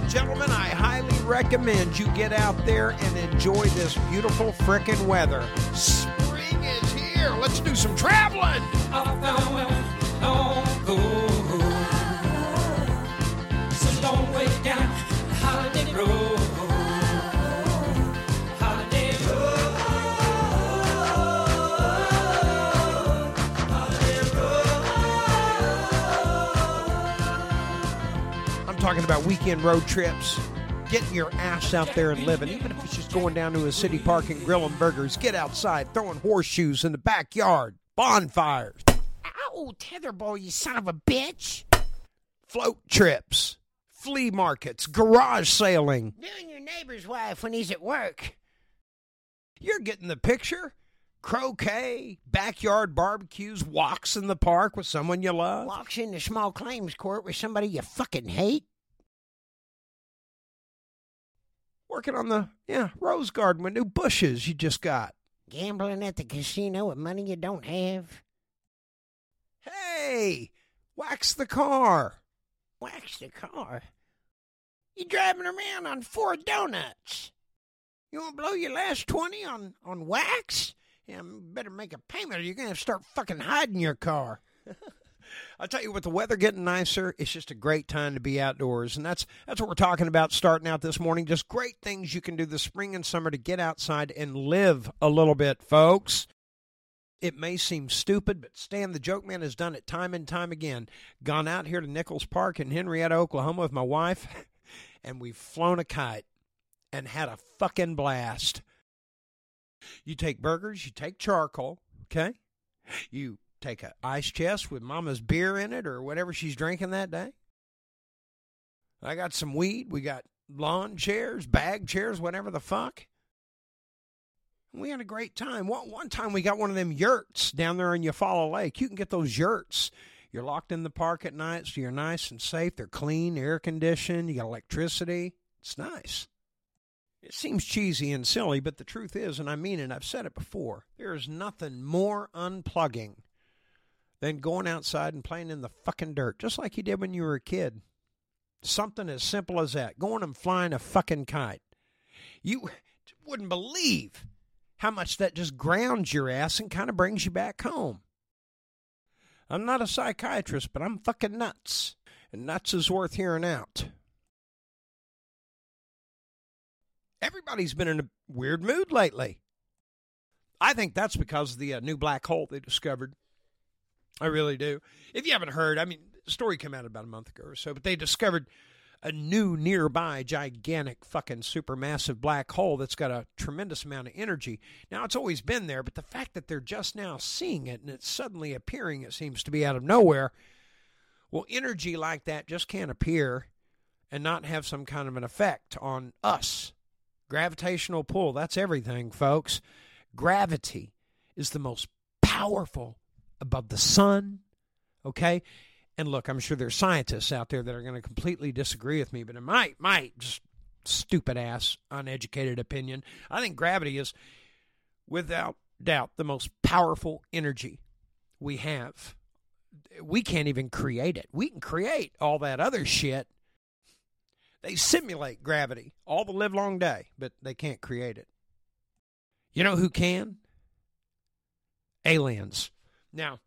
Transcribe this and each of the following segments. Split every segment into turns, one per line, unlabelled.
and gentlemen, I highly recommend you get out there and enjoy this beautiful frickin' weather. Spring is here. Let's do some traveling. Talking about weekend road trips. Getting your ass out there and living, even if it's just going down to a city park and grilling burgers. Get outside, throwing horseshoes in the backyard, bonfires,
Ow, Tetherball, you son of a bitch.
float trips, flea markets, garage sailing.
Doing your neighbor's wife when he's at work.
You're getting the picture. Croquet, backyard barbecues, walks in the park with someone you love.
Walks into small claims court with somebody you fucking hate.
Working on the yeah rose garden with new bushes you just got.
Gambling at the casino with money you don't have.
Hey, wax the car.
Wax the car. You driving around on four donuts. You want to blow your last 20 on, on wax? Yeah, better make a payment or you're to have to start fucking hiding your car.
I tell you, with the weather getting nicer, it's just a great time to be outdoors, and that's that's what we're talking about starting out this morning. Just great things you can do this spring and summer to get outside and live a little bit, folks. It may seem stupid, but Stan the Joke Man has done it time and time again. Gone out here to Nichols Park in Henrietta, Oklahoma with my wife, and we've flown a kite and had a fucking blast. You take burgers, you take charcoal, okay? You take a ice chest with mama's beer in it or whatever she's drinking that day. I got some weed. We got lawn chairs, bag chairs, whatever the fuck. We had a great time. One, time we got one of them yurts down there in Eufaula Lake. You can get those yurts. You're locked in the park at night, so you're nice and safe. They're clean, air conditioned. You got electricity. It's nice. It seems cheesy and silly, but the truth is, and I mean it, I've said it before, there is nothing more unplugging than going outside and playing in the fucking dirt, just like you did when you were a kid. Something as simple as that. Going and flying a fucking kite. You wouldn't believe how much that just grounds your ass and kind of brings you back home. I'm not a psychiatrist, but I'm fucking nuts. And nuts is worth hearing out. Everybody's been in a weird mood lately. I think that's because of the uh, new black hole they discovered. I really do. If you haven't heard, I mean, the story came out about a month ago or so, but they discovered a new nearby gigantic fucking supermassive black hole that's got a tremendous amount of energy. Now, it's always been there, but the fact that they're just now seeing it and it's suddenly appearing, it seems to be out of nowhere. Well, energy like that just can't appear and not have some kind of an effect on us. Gravitational pull, that's everything, folks. Gravity is the most powerful above the sun, okay? And look, I'm sure there's scientists out there that are going to completely disagree with me, but in my my just stupid ass uneducated opinion, I think gravity is without doubt the most powerful energy we have. We can't even create it. We can create all that other shit. They simulate gravity all the live long day, but they can't create it. You know who can? Aliens. Now,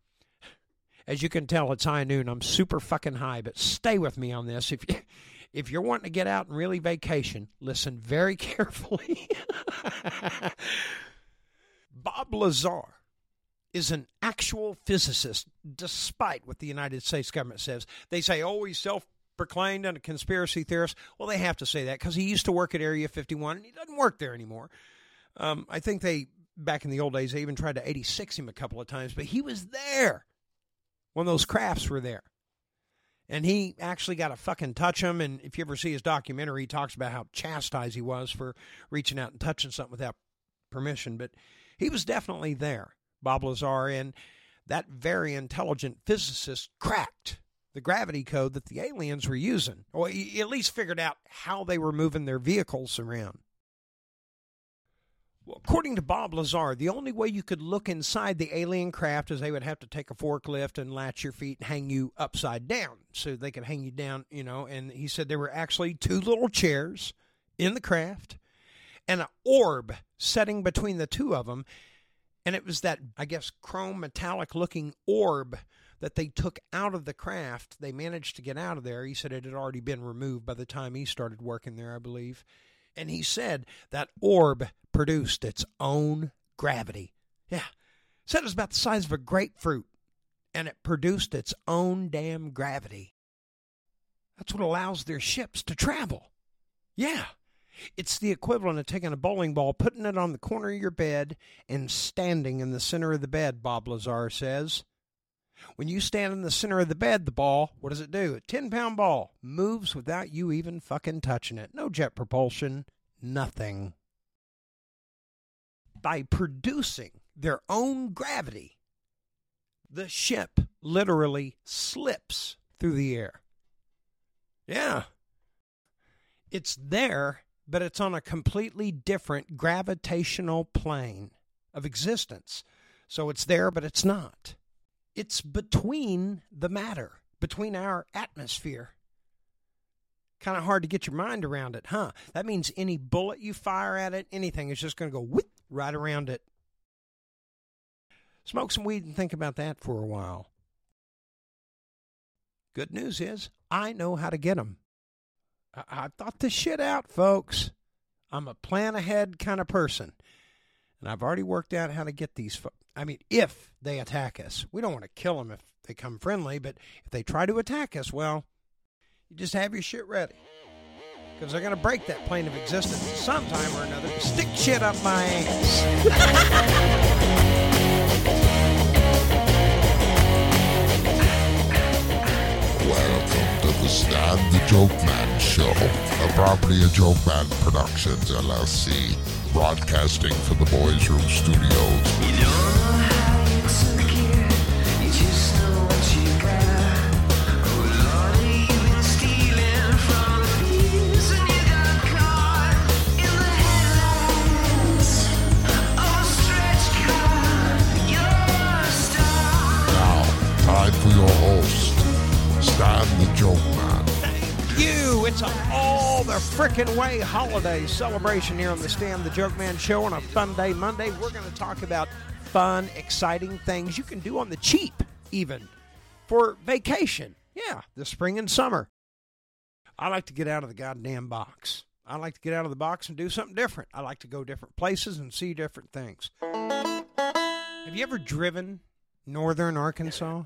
as you can tell, it's high noon. I'm super fucking high, but stay with me on this. If you, if you're wanting to get out and really vacation, listen very carefully. Bob Lazar is an actual physicist, despite what the United States government says. They say, oh, he's self proclaimed and a conspiracy theorist. Well, they have to say that because he used to work at Area 51 and he doesn't work there anymore. Um, I think they, back in the old days, they even tried to 86 him a couple of times, but he was there when those crafts were there. And he actually got to fucking touch him. And if you ever see his documentary, he talks about how chastised he was for reaching out and touching something without permission. But he was definitely there, Bob Lazar. And that very intelligent physicist cracked the gravity code that the aliens were using, or at least figured out how they were moving their vehicles around. Well, according to Bob Lazar, the only way you could look inside the alien craft is they would have to take a forklift and latch your feet and hang you upside down so they could hang you down, you know. And he said there were actually two little chairs in the craft and an orb setting between the two of them. And it was that, I guess, chrome metallic looking orb that they took out of the craft. They managed to get out of there. He said it had already been removed by the time he started working there, I believe. And he said that orb produced its own gravity. Yeah. Said it was about the size of a grapefruit. And it produced its own damn gravity. That's what allows their ships to travel. Yeah. It's the equivalent of taking a bowling ball, putting it on the corner of your bed, and standing in the center of the bed, Bob Lazar says. When you stand in the center of the bed, the ball, what does it do? A 10 pound ball moves without you even fucking touching it. No jet propulsion, nothing. By producing their own gravity, the ship literally slips through the air. Yeah. It's there, but it's on a completely different gravitational plane of existence. So it's there, but it's not. It's between the matter, between our atmosphere. Kind of hard to get your mind around it, huh? That means any bullet you fire at it, anything, is just going to go whip right around it. Smoke some weed and think about that for a while. Good news is, I know how to get them. I, I thought this shit out, folks. I'm a plan ahead kind of person. And I've already worked out how to get these folks. I mean, if they attack us, we don't want to kill them if they come friendly, but if they try to attack us, well, you just have your shit ready. Because they're going to break that plane of existence sometime or another. Stick shit up my ass.
Welcome to the Stan the Joke Man Show, a property of Joke Man Productions LLC, broadcasting from the Boys Room Studios. Now, time for your host, Stan the Joke Man.
You. It's all the frickin' way holiday celebration here on the Stan the Joke Man show on a fun day Monday. We're going to talk about fun, exciting things you can do on the cheap, even for vacation. Yeah, the spring and summer. I like to get out of the goddamn box. I like to get out of the box and do something different. I like to go different places and see different things. Have you ever driven northern Arkansas?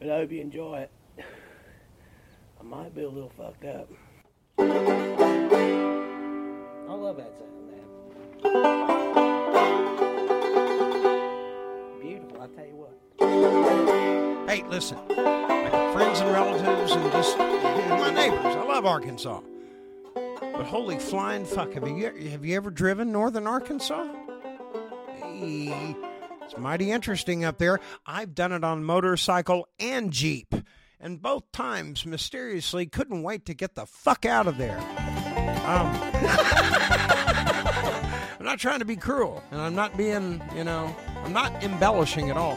But I hope you enjoy it. I might be a little fucked up. I love that sound, man. Beautiful, I tell you what.
Hey, listen, friends and relatives and just my neighbors. I love Arkansas. But holy flying fuck, have you have you ever driven northern Arkansas? Hey, it's mighty interesting up there. I've done it on motorcycle and Jeep. And both times, mysteriously, couldn't wait to get the fuck out of there. Um, I'm not trying to be cruel, and I'm not being, you know, I'm not embellishing at all.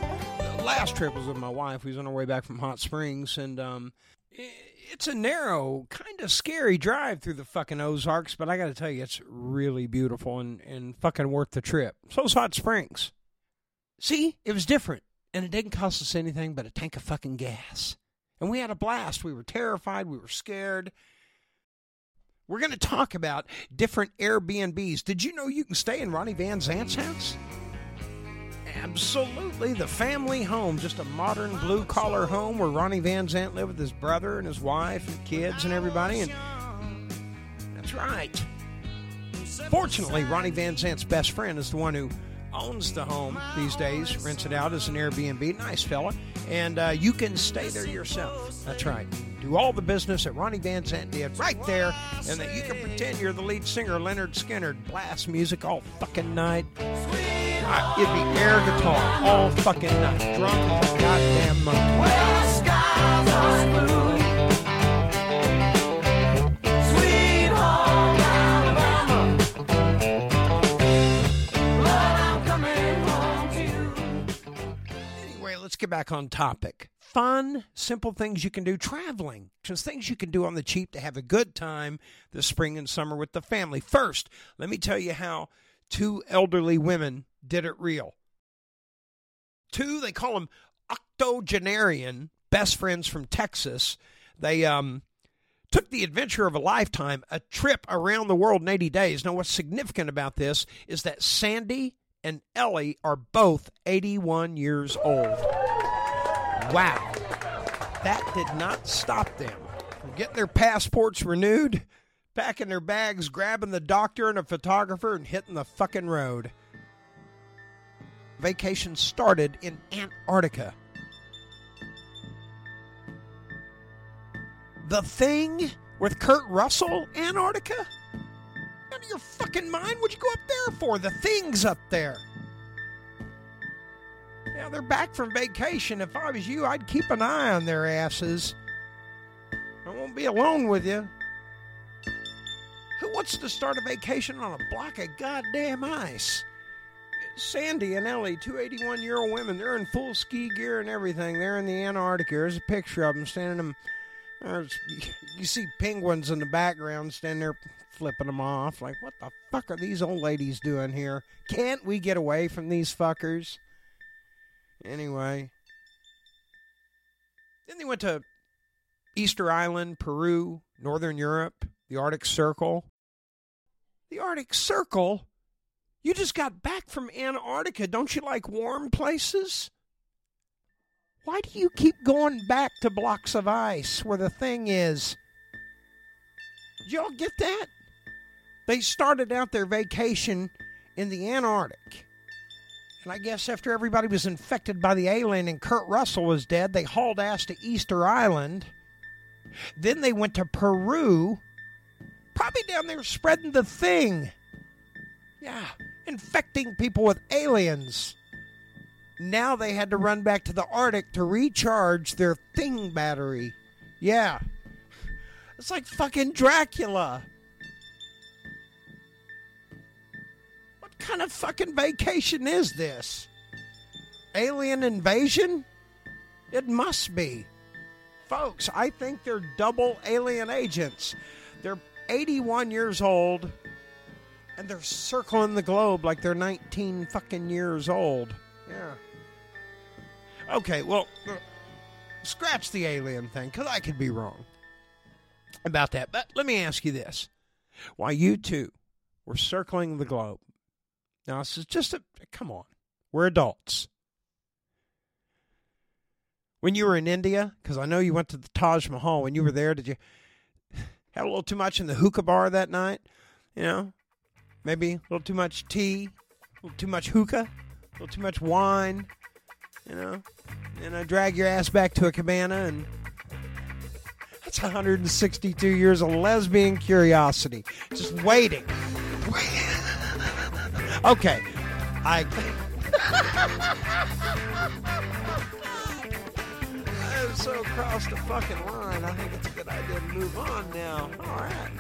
The last trip was with my wife. We was on our way back from Hot Springs, and um, it's a narrow, kind of scary drive through the fucking Ozarks, but I got to tell you, it's really beautiful and, and fucking worth the trip. So's Hot Springs. See, it was different, and it didn't cost us anything but a tank of fucking gas. And we had a blast. We were terrified. We were scared. We're going to talk about different Airbnbs. Did you know you can stay in Ronnie Van Zant's house? Absolutely. The family home, just a modern blue collar home where Ronnie Van Zant lived with his brother and his wife and kids and everybody. And that's right. Fortunately, Ronnie Van Zant's best friend is the one who owns the home these days, rents it out as an Airbnb. Nice fella. And uh, you can stay there yourself. That's right. Do all the business that Ronnie Van Zant did right there, and that you can pretend you're the lead singer, Lynyrd Skynyrd, blast music all fucking night. Uh, it'd be air guitar all fucking night, drunk all goddamn month. Back on topic. Fun, simple things you can do traveling. Just things you can do on the cheap to have a good time this spring and summer with the family. First, let me tell you how two elderly women did it real. Two, they call them octogenarian best friends from Texas. They um, took the adventure of a lifetime, a trip around the world in 80 days. Now, what's significant about this is that Sandy and Ellie are both 81 years old. Wow. That did not stop them from getting their passports renewed, packing their bags, grabbing the doctor and a photographer, and hitting the fucking road. Vacation started in Antarctica. The Thing with Kurt Russell, Antarctica? Out of your fucking mind? What'd you go up there for? The Thing's up there. They're back from vacation. If I was you, I'd keep an eye on their asses. I won't be alone with you. Who wants to start a vacation on a block of goddamn ice? Sandy and Ellie, two 81 year old women, they're in full ski gear and everything. They're in the Antarctica. There's a picture of them standing them. There's, you see penguins in the background standing there flipping them off. Like, what the fuck are these old ladies doing here? Can't we get away from these fuckers? Anyway. Then they went to Easter Island, Peru, Northern Europe, the Arctic Circle. The Arctic Circle? You just got back from Antarctica. Don't you like warm places? Why do you keep going back to blocks of ice where the thing is? Did y'all get that? They started out their vacation in the Antarctic. And I guess after everybody was infected by the alien and Kurt Russell was dead, they hauled ass to Easter Island. Then they went to Peru, probably down there spreading the thing. Yeah, infecting people with aliens. Now they had to run back to the Arctic to recharge their thing battery. Yeah. It's like fucking Dracula. Kind of fucking vacation is this? Alien invasion? It must be. Folks, I think they're double alien agents. They're 81 years old and they're circling the globe like they're 19 fucking years old. Yeah. Okay, well, uh, scratch the alien thing, because I could be wrong about that. But let me ask you this. Why you two were circling the globe. Now, this is just a, come on, we're adults. When you were in India, because I know you went to the Taj Mahal, when you were there, did you have a little too much in the hookah bar that night? You know, maybe a little too much tea, a little too much hookah, a little too much wine, you know, and I drag your ass back to a cabana, and that's 162 years of lesbian curiosity, just waiting. Okay, I. I've so crossed the fucking line. I think it's a good idea to move on now. All right.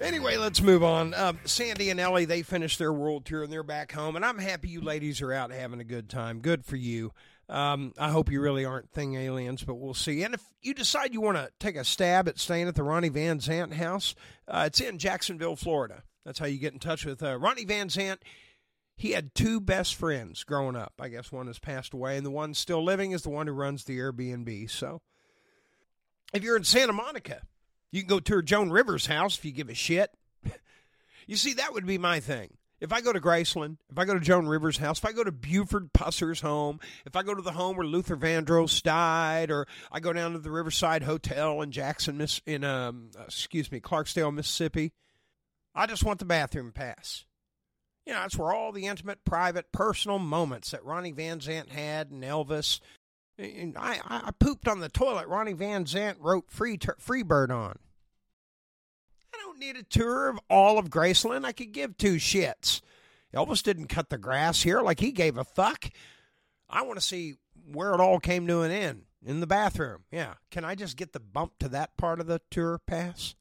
Anyway, let's move on. Um, Sandy and Ellie, they finished their world tour and they're back home, and I'm happy you ladies are out having a good time. Good for you. Um, I hope you really aren't thing aliens, but we'll see. And if you decide you want to take a stab at staying at the Ronnie Van Zant house, uh, it's in Jacksonville, Florida. That's how you get in touch with uh, Ronnie Van Zant. He had two best friends growing up. I guess one has passed away, and the one still living is the one who runs the Airbnb. So if you're in Santa Monica, you can go tour Joan Rivers' house if you give a shit. you see, that would be my thing. If I go to Graceland, if I go to Joan Rivers' house, if I go to Buford Pusser's home, if I go to the home where Luther Vandross died, or I go down to the Riverside Hotel in Jackson, Miss in um, excuse me, Clarksdale, Mississippi, I just want the bathroom pass. You know, that's where all the intimate, private, personal moments that Ronnie Van Zant had and Elvis. And I, I pooped on the toilet Ronnie Van Zant wrote Free Free Bird on. Need a tour of all of Graceland. I could give two shits. Elvis didn't cut the grass here like he gave a fuck. I want to see where it all came to an end in the bathroom. Yeah. Can I just get the bump to that part of the tour pass?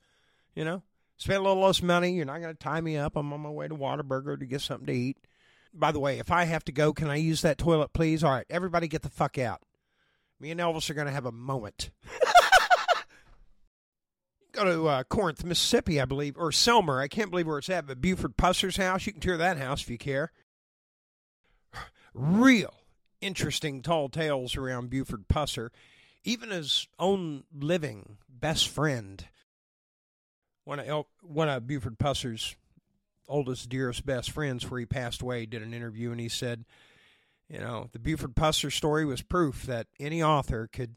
You know? Spend a little less money. You're not going to tie me up. I'm on my way to Whataburger to get something to eat. by the way, if I have to go, can I use that toilet, please? All right, everybody get the fuck out. Me and Elvis are going to have a moment. go to uh, Corinth, Mississippi, I believe, or Selmer. I can't believe where it's at, but Buford Pusser's house. You can tour that house if you care. Real interesting tall tales around Buford Pusser. Even his own living best friend, one of one of Buford Pusser's oldest, dearest, best friends, where he passed away, did an interview, and he said, you know, the Buford Pusser story was proof that any author could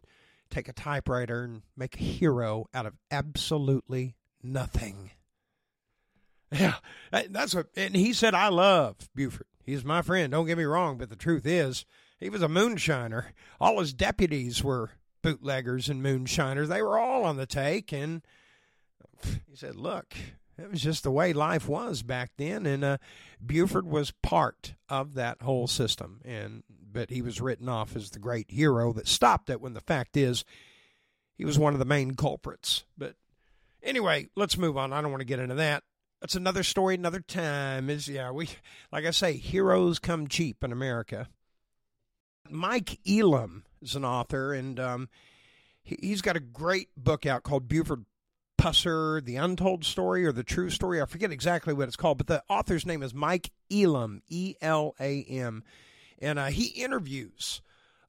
take a typewriter and make a hero out of absolutely nothing. Yeah, that's what. And he said, "I love Buford. He's my friend. Don't get me wrong, but the truth is, he was a moonshiner. All his deputies were bootleggers and moonshiners. They were all on the take. And he said, "Look, it was just the way life was back then." And uh, Buford was part of that whole system. And but he was written off as the great hero that stopped it. When the fact is, he was one of the main culprits. But anyway, let's move on. I don't want to get into that. That's another story, another time. Is yeah, we like I say, heroes come cheap in America. Mike Elam is an author, and um, he, he's got a great book out called Buford Pusser, The Untold Story or The True Story. I forget exactly what it's called, but the author's name is Mike Elam, E L A M. And uh, he interviews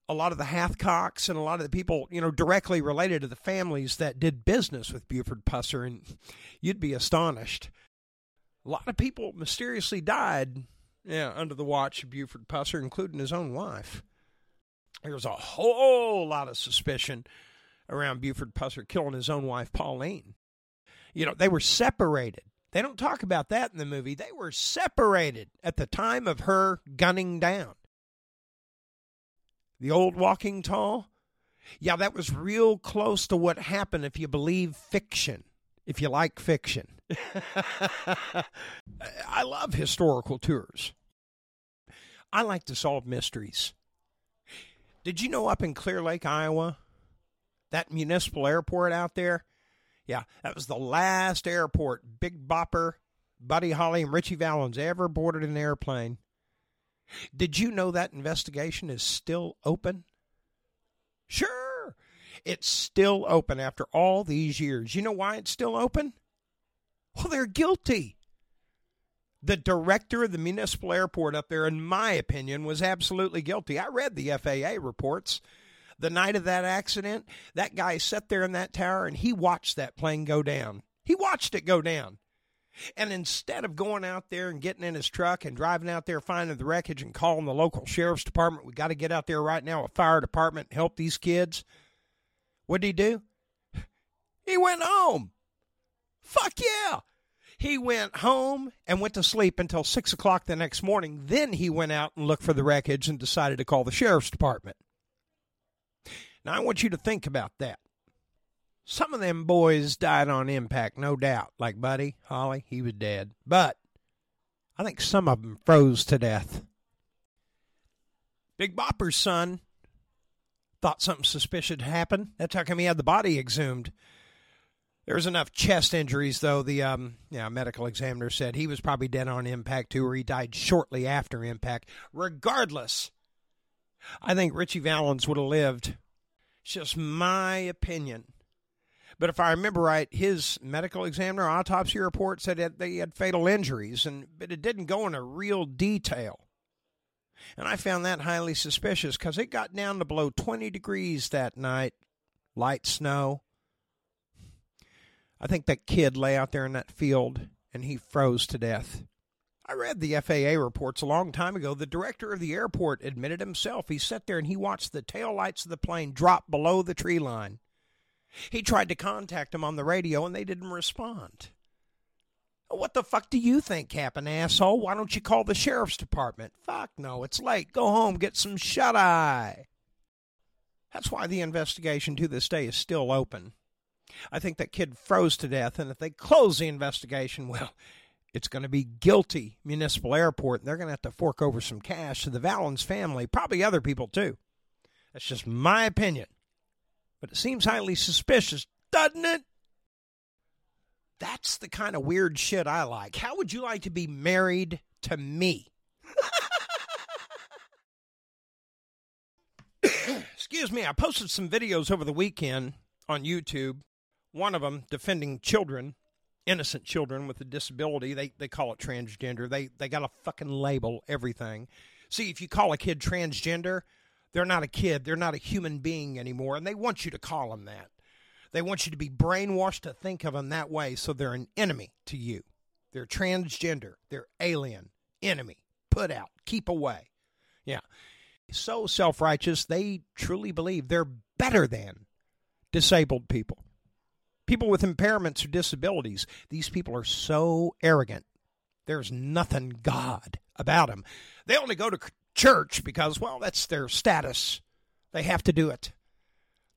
a lot of the Hathcocks and a lot of the people, you know, directly related to the families that did business with Buford Pusser. And you'd be astonished. A lot of people mysteriously died, yeah, under the watch of Buford Pusser, including his own wife. There's a whole lot of suspicion around Buford Pusser killing his own wife, Pauline. You know, they were separated. They don't talk about that in the movie. They were separated at the time of her gunning down. The old walking tall? Yeah, that was real close to what happened if you believe fiction, if you like fiction. I love historical tours. I like to solve mysteries. Did you know up in Clear Lake, Iowa, that municipal airport out there? Yeah, that was the last airport Big Bopper, Buddy Holly, and Ritchie Valens ever boarded an airplane. Did you know that investigation is still open? Sure. It's still open after all these years. You know why it's still open? Well, they're guilty. The director of the municipal airport up there, in my opinion, was absolutely guilty. I read the FAA reports. The night of that accident, that guy sat there in that tower and he watched that plane go down. He watched it go down. And instead of going out there and getting in his truck and driving out there, finding the wreckage and calling the local sheriff's department, we got to get out there right now, a fire department, help these kids. What did he do? He went home. Fuck yeah. He went home and went to sleep until six o'clock the next morning. Then he went out and looked for the wreckage and decided to call the sheriff's department. Now, I want you to think about that. Some of them boys died on impact, no doubt. Like Buddy Holly, he was dead. But I think some of them froze to death. Big Bopper's son thought something suspicious had happened. That's how come he had the body exhumed. There was enough chest injuries, though. The um, yeah, medical examiner said he was probably dead on impact too, or he died shortly after impact. Regardless, I think Ritchie Valens would have lived. It's just my opinion. But if I remember right, his medical examiner autopsy report said that they had fatal injuries, and but it didn't go into real detail. And I found that highly suspicious because it got down to below 20 degrees that night, light snow. I think that kid lay out there in that field and he froze to death. I read the FAA reports a long time ago. The director of the airport admitted himself he sat there and he watched the tail lights of the plane drop below the tree line. He tried to contact them on the radio and they didn't respond. What the fuck do you think happened, asshole? Why don't you call the sheriff's department? Fuck no, it's late. Go home, get some shut eye. That's why the investigation to this day is still open. I think that kid froze to death, and if they close the investigation, well, it's going to be guilty municipal airport, and they're going to have to fork over some cash to the Valens family, probably other people too. That's just my opinion. But it seems highly suspicious, doesn't it? That's the kind of weird shit I like. How would you like to be married to me? Excuse me, I posted some videos over the weekend on YouTube, one of them defending children, innocent children with a disability. They, they call it transgender. They, they got to fucking label everything. See, if you call a kid transgender, they're not a kid. They're not a human being anymore, and they want you to call them that. They want you to be brainwashed to think of them that way, so they're an enemy to you. They're transgender. They're alien, enemy, put out, keep away. Yeah. So self righteous, they truly believe they're better than disabled people. People with impairments or disabilities, these people are so arrogant. There's nothing God about them. They only go to church because, well, that's their status. They have to do it.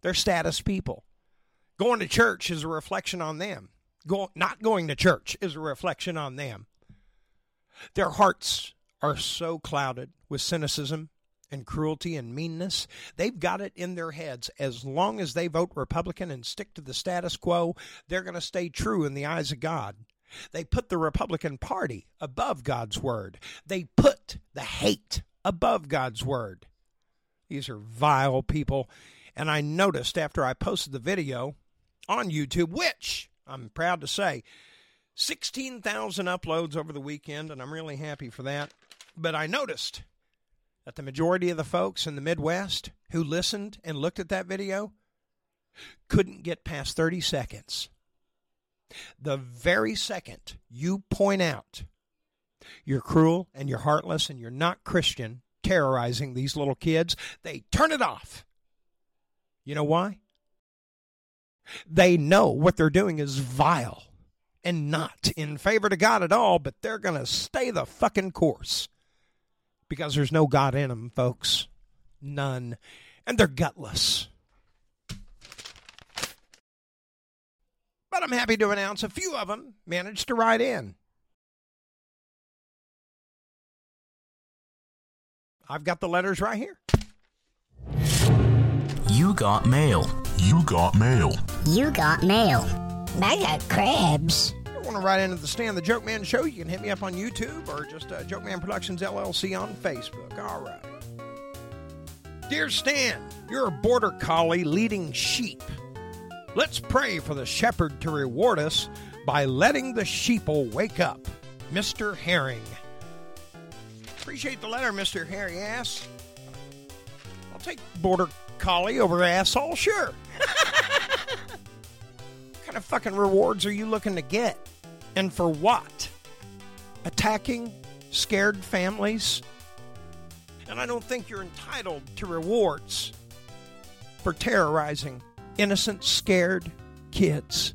They're status people. Going to church is a reflection on them. Go, not going to church is a reflection on them. Their hearts are so clouded with cynicism and cruelty and meanness. They've got it in their heads as long as they vote Republican and stick to the status quo, they're going to stay true in the eyes of God. They put the Republican Party above God's word. They put the hate above God's word. These are vile people. And I noticed after I posted the video on YouTube, which I'm proud to say, 16,000 uploads over the weekend, and I'm really happy for that. But I noticed that the majority of the folks in the Midwest who listened and looked at that video couldn't get past 30 seconds. The very second you point out you're cruel and you're heartless and you're not Christian, terrorizing these little kids, they turn it off. You know why? They know what they're doing is vile and not in favor to God at all, but they're going to stay the fucking course because there's no God in them, folks. None. And they're gutless. But I'm happy to announce a few of them managed to write in. I've got the letters right here.
You got mail.
You got mail.
You got mail. I got crabs.
you want to write into the Stan the Joke Man Show, you can hit me up on YouTube or just uh, Joke Man Productions LLC on Facebook. All right. Dear Stan, you're a border collie leading sheep. Let's pray for the shepherd to reward us by letting the sheeple wake up. Mr. Herring. Appreciate the letter, Mr. Harry Ass. I'll take border collie over asshole, sure. what kind of fucking rewards are you looking to get? And for what? Attacking scared families? And I don't think you're entitled to rewards for terrorizing innocent, scared kids.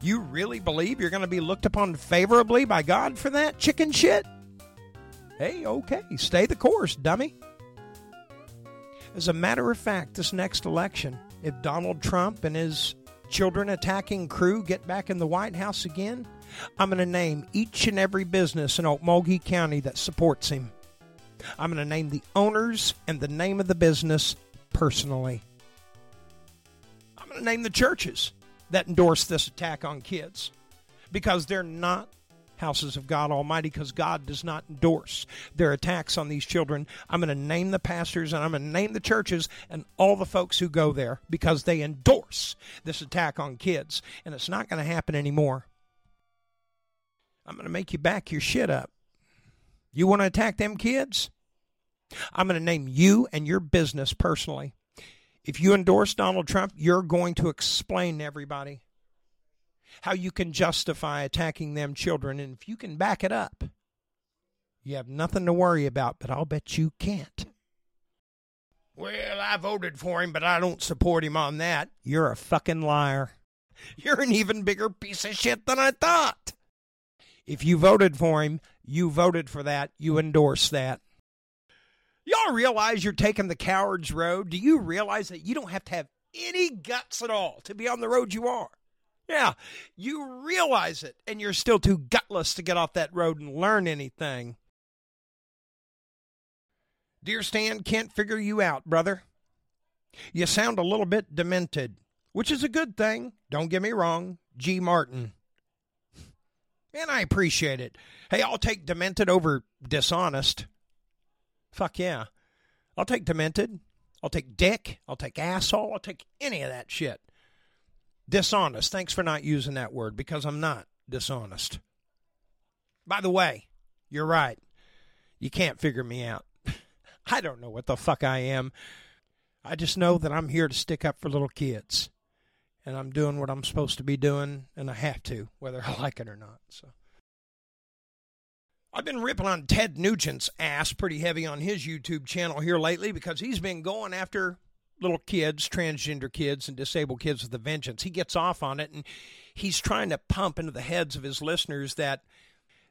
You really believe you're going to be looked upon favorably by God for that chicken shit? Hey, okay, stay the course, dummy. As a matter of fact, this next election, if Donald Trump and his children attacking crew get back in the White House again, I'm going to name each and every business in Okmulgee County that supports him. I'm going to name the owners and the name of the business personally. I'm going to name the churches that endorse this attack on kids because they're not houses of God Almighty because God does not endorse their attacks on these children. I'm going to name the pastors and I'm going to name the churches and all the folks who go there because they endorse this attack on kids. And it's not going to happen anymore. I'm going to make you back your shit up. You want to attack them kids? I'm going to name you and your business personally. If you endorse Donald Trump, you're going to explain to everybody how you can justify attacking them children. And if you can back it up, you have nothing to worry about, but I'll bet you can't. Well, I voted for him, but I don't support him on that. You're a fucking liar. You're an even bigger piece of shit than I thought. If you voted for him, you voted for that, you endorse that. Y'all realize you're taking the coward's road? Do you realize that you don't have to have any guts at all to be on the road you are? Yeah, you realize it, and you're still too gutless to get off that road and learn anything. Dear Stan, can't figure you out, brother. You sound a little bit demented, which is a good thing. Don't get me wrong, G. Martin. And I appreciate it. Hey, I'll take demented over dishonest. Fuck yeah. I'll take demented. I'll take dick. I'll take asshole. I'll take any of that shit. Dishonest. Thanks for not using that word because I'm not dishonest. By the way, you're right. You can't figure me out. I don't know what the fuck I am. I just know that I'm here to stick up for little kids. And I'm doing what I'm supposed to be doing, and I have to, whether I like it or not. So I've been ripping on Ted Nugent's ass pretty heavy on his YouTube channel here lately because he's been going after little kids, transgender kids, and disabled kids with a vengeance. He gets off on it, and he's trying to pump into the heads of his listeners that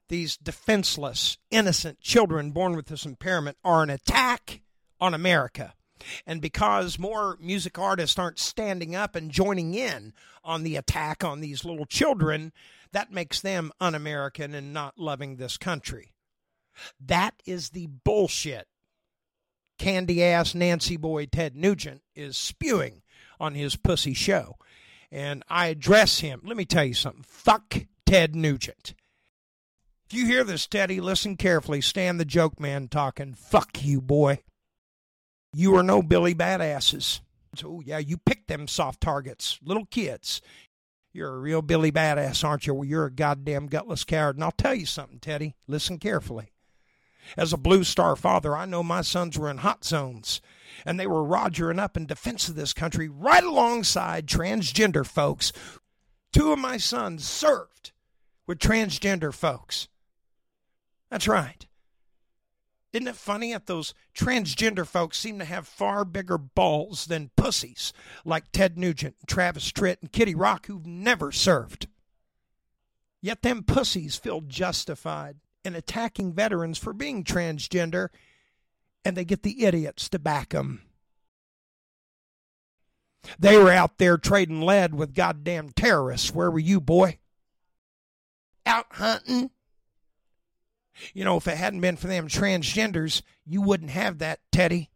these defenseless, innocent children born with this impairment are an attack on America. And because more music artists aren't standing up and joining in on the attack on these little children, that makes them un American and not loving this country. That is the bullshit candy ass Nancy boy Ted Nugent is spewing on his pussy show. And I address him. Let me tell you something. Fuck Ted Nugent. If you hear this, Teddy, listen carefully. Stan the joke man talking. Fuck you, boy. You are no Billy Badasses. Oh, yeah, you pick them soft targets, little kids. You're a real Billy Badass, aren't you? Well, you're a goddamn gutless coward. And I'll tell you something, Teddy. Listen carefully. As a Blue Star father, I know my sons were in hot zones, and they were rogering up in defense of this country right alongside transgender folks. Two of my sons served with transgender folks. That's right. Isn't it funny that those transgender folks seem to have far bigger balls than pussies like Ted Nugent, Travis Tritt, and Kitty Rock who've never served? Yet them pussies feel justified in attacking veterans for being transgender, and they get the idiots to back them. They were out there trading lead with goddamn terrorists. Where were you, boy? Out hunting? You know, if it hadn't been for them transgenders, you wouldn't have that, Teddy.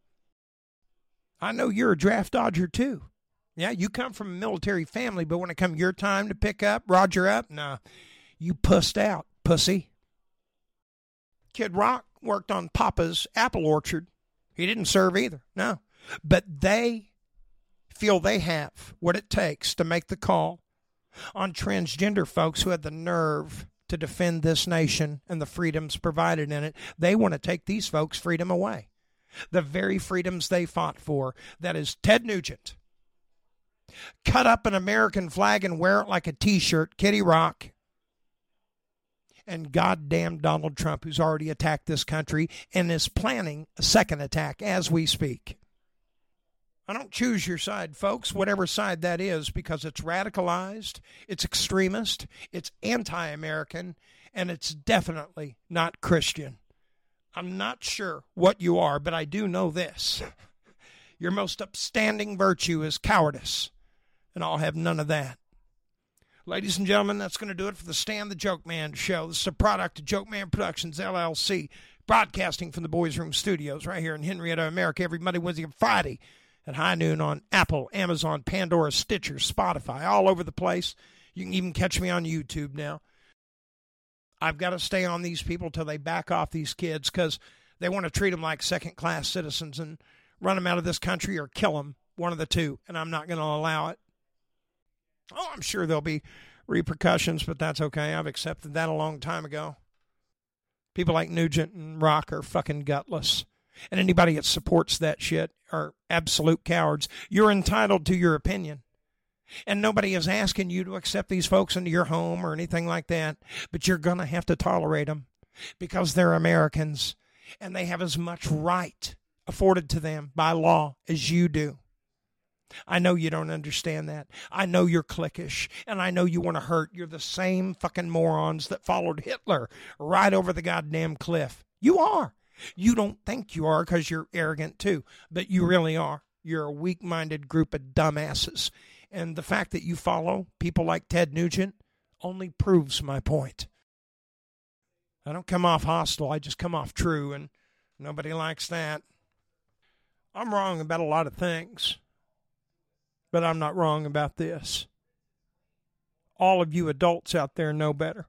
I know you're a draft dodger too. Yeah, you come from a military family, but when it come your time to pick up, Roger up, nah, you pussed out, pussy. Kid Rock worked on Papa's apple orchard. He didn't serve either, no. But they feel they have what it takes to make the call on transgender folks who had the nerve to defend this nation and the freedoms provided in it. They want to take these folks' freedom away. The very freedoms they fought for. That is Ted Nugent. Cut up an American flag and wear it like a t shirt, Kitty Rock. And goddamn Donald Trump, who's already attacked this country and is planning a second attack as we speak. I don't choose your side, folks, whatever side that is, because it's radicalized, it's extremist, it's anti American, and it's definitely not Christian. I'm not sure what you are, but I do know this. Your most upstanding virtue is cowardice, and I'll have none of that. Ladies and gentlemen, that's going to do it for the Stan the Joke Man show. This is a product of Joke Man Productions, LLC, broadcasting from the Boys Room Studios right here in Henrietta, America, every Monday, Wednesday, and Friday at high noon on Apple, Amazon, Pandora, Stitcher, Spotify, all over the place. You can even catch me on YouTube now. I've got to stay on these people till they back off these kids because they want to treat them like second class citizens and run them out of this country or kill them, one of the two, and I'm not going to allow it. Oh, I'm sure there'll be repercussions, but that's okay. I've accepted that a long time ago. People like Nugent and Rock are fucking gutless. And anybody that supports that shit are absolute cowards. You're entitled to your opinion. And nobody is asking you to accept these folks into your home or anything like that, but you're going to have to tolerate them because they're Americans and they have as much right afforded to them by law as you do. I know you don't understand that. I know you're cliquish and I know you want to hurt. You're the same fucking morons that followed Hitler right over the goddamn cliff. You are. You don't think you are because you're arrogant too, but you really are. You're a weak minded group of dumbasses. And the fact that you follow people like Ted Nugent only proves my point. I don't come off hostile, I just come off true, and nobody likes that. I'm wrong about a lot of things, but I'm not wrong about this. All of you adults out there know better.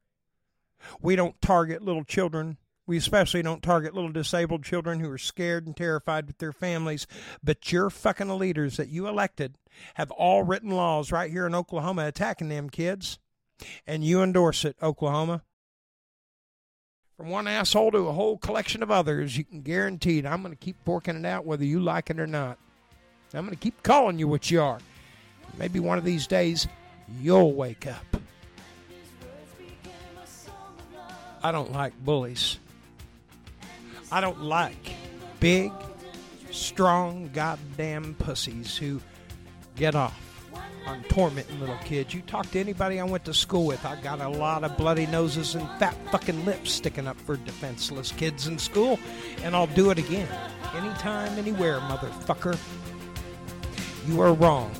We don't target little children We especially don't target little disabled children who are scared and terrified with their families. But your fucking leaders that you elected have all written laws right here in Oklahoma attacking them kids. And you endorse it, Oklahoma. From one asshole to a whole collection of others, you can guarantee it. I'm going to keep forking it out whether you like it or not. I'm going to keep calling you what you are. Maybe one of these days, you'll wake up. I don't like bullies. I don't like big, strong, goddamn pussies who get off on tormenting little kids. You talk to anybody I went to school with, I got a lot of bloody noses and fat fucking lips sticking up for defenseless kids in school, and I'll do it again. Anytime, anywhere, motherfucker. You are wrong.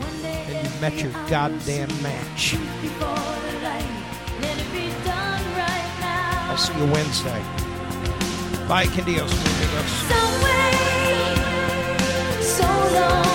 And you met your goddamn match. I'll see you Wednesday. Bye, Candios.
so long.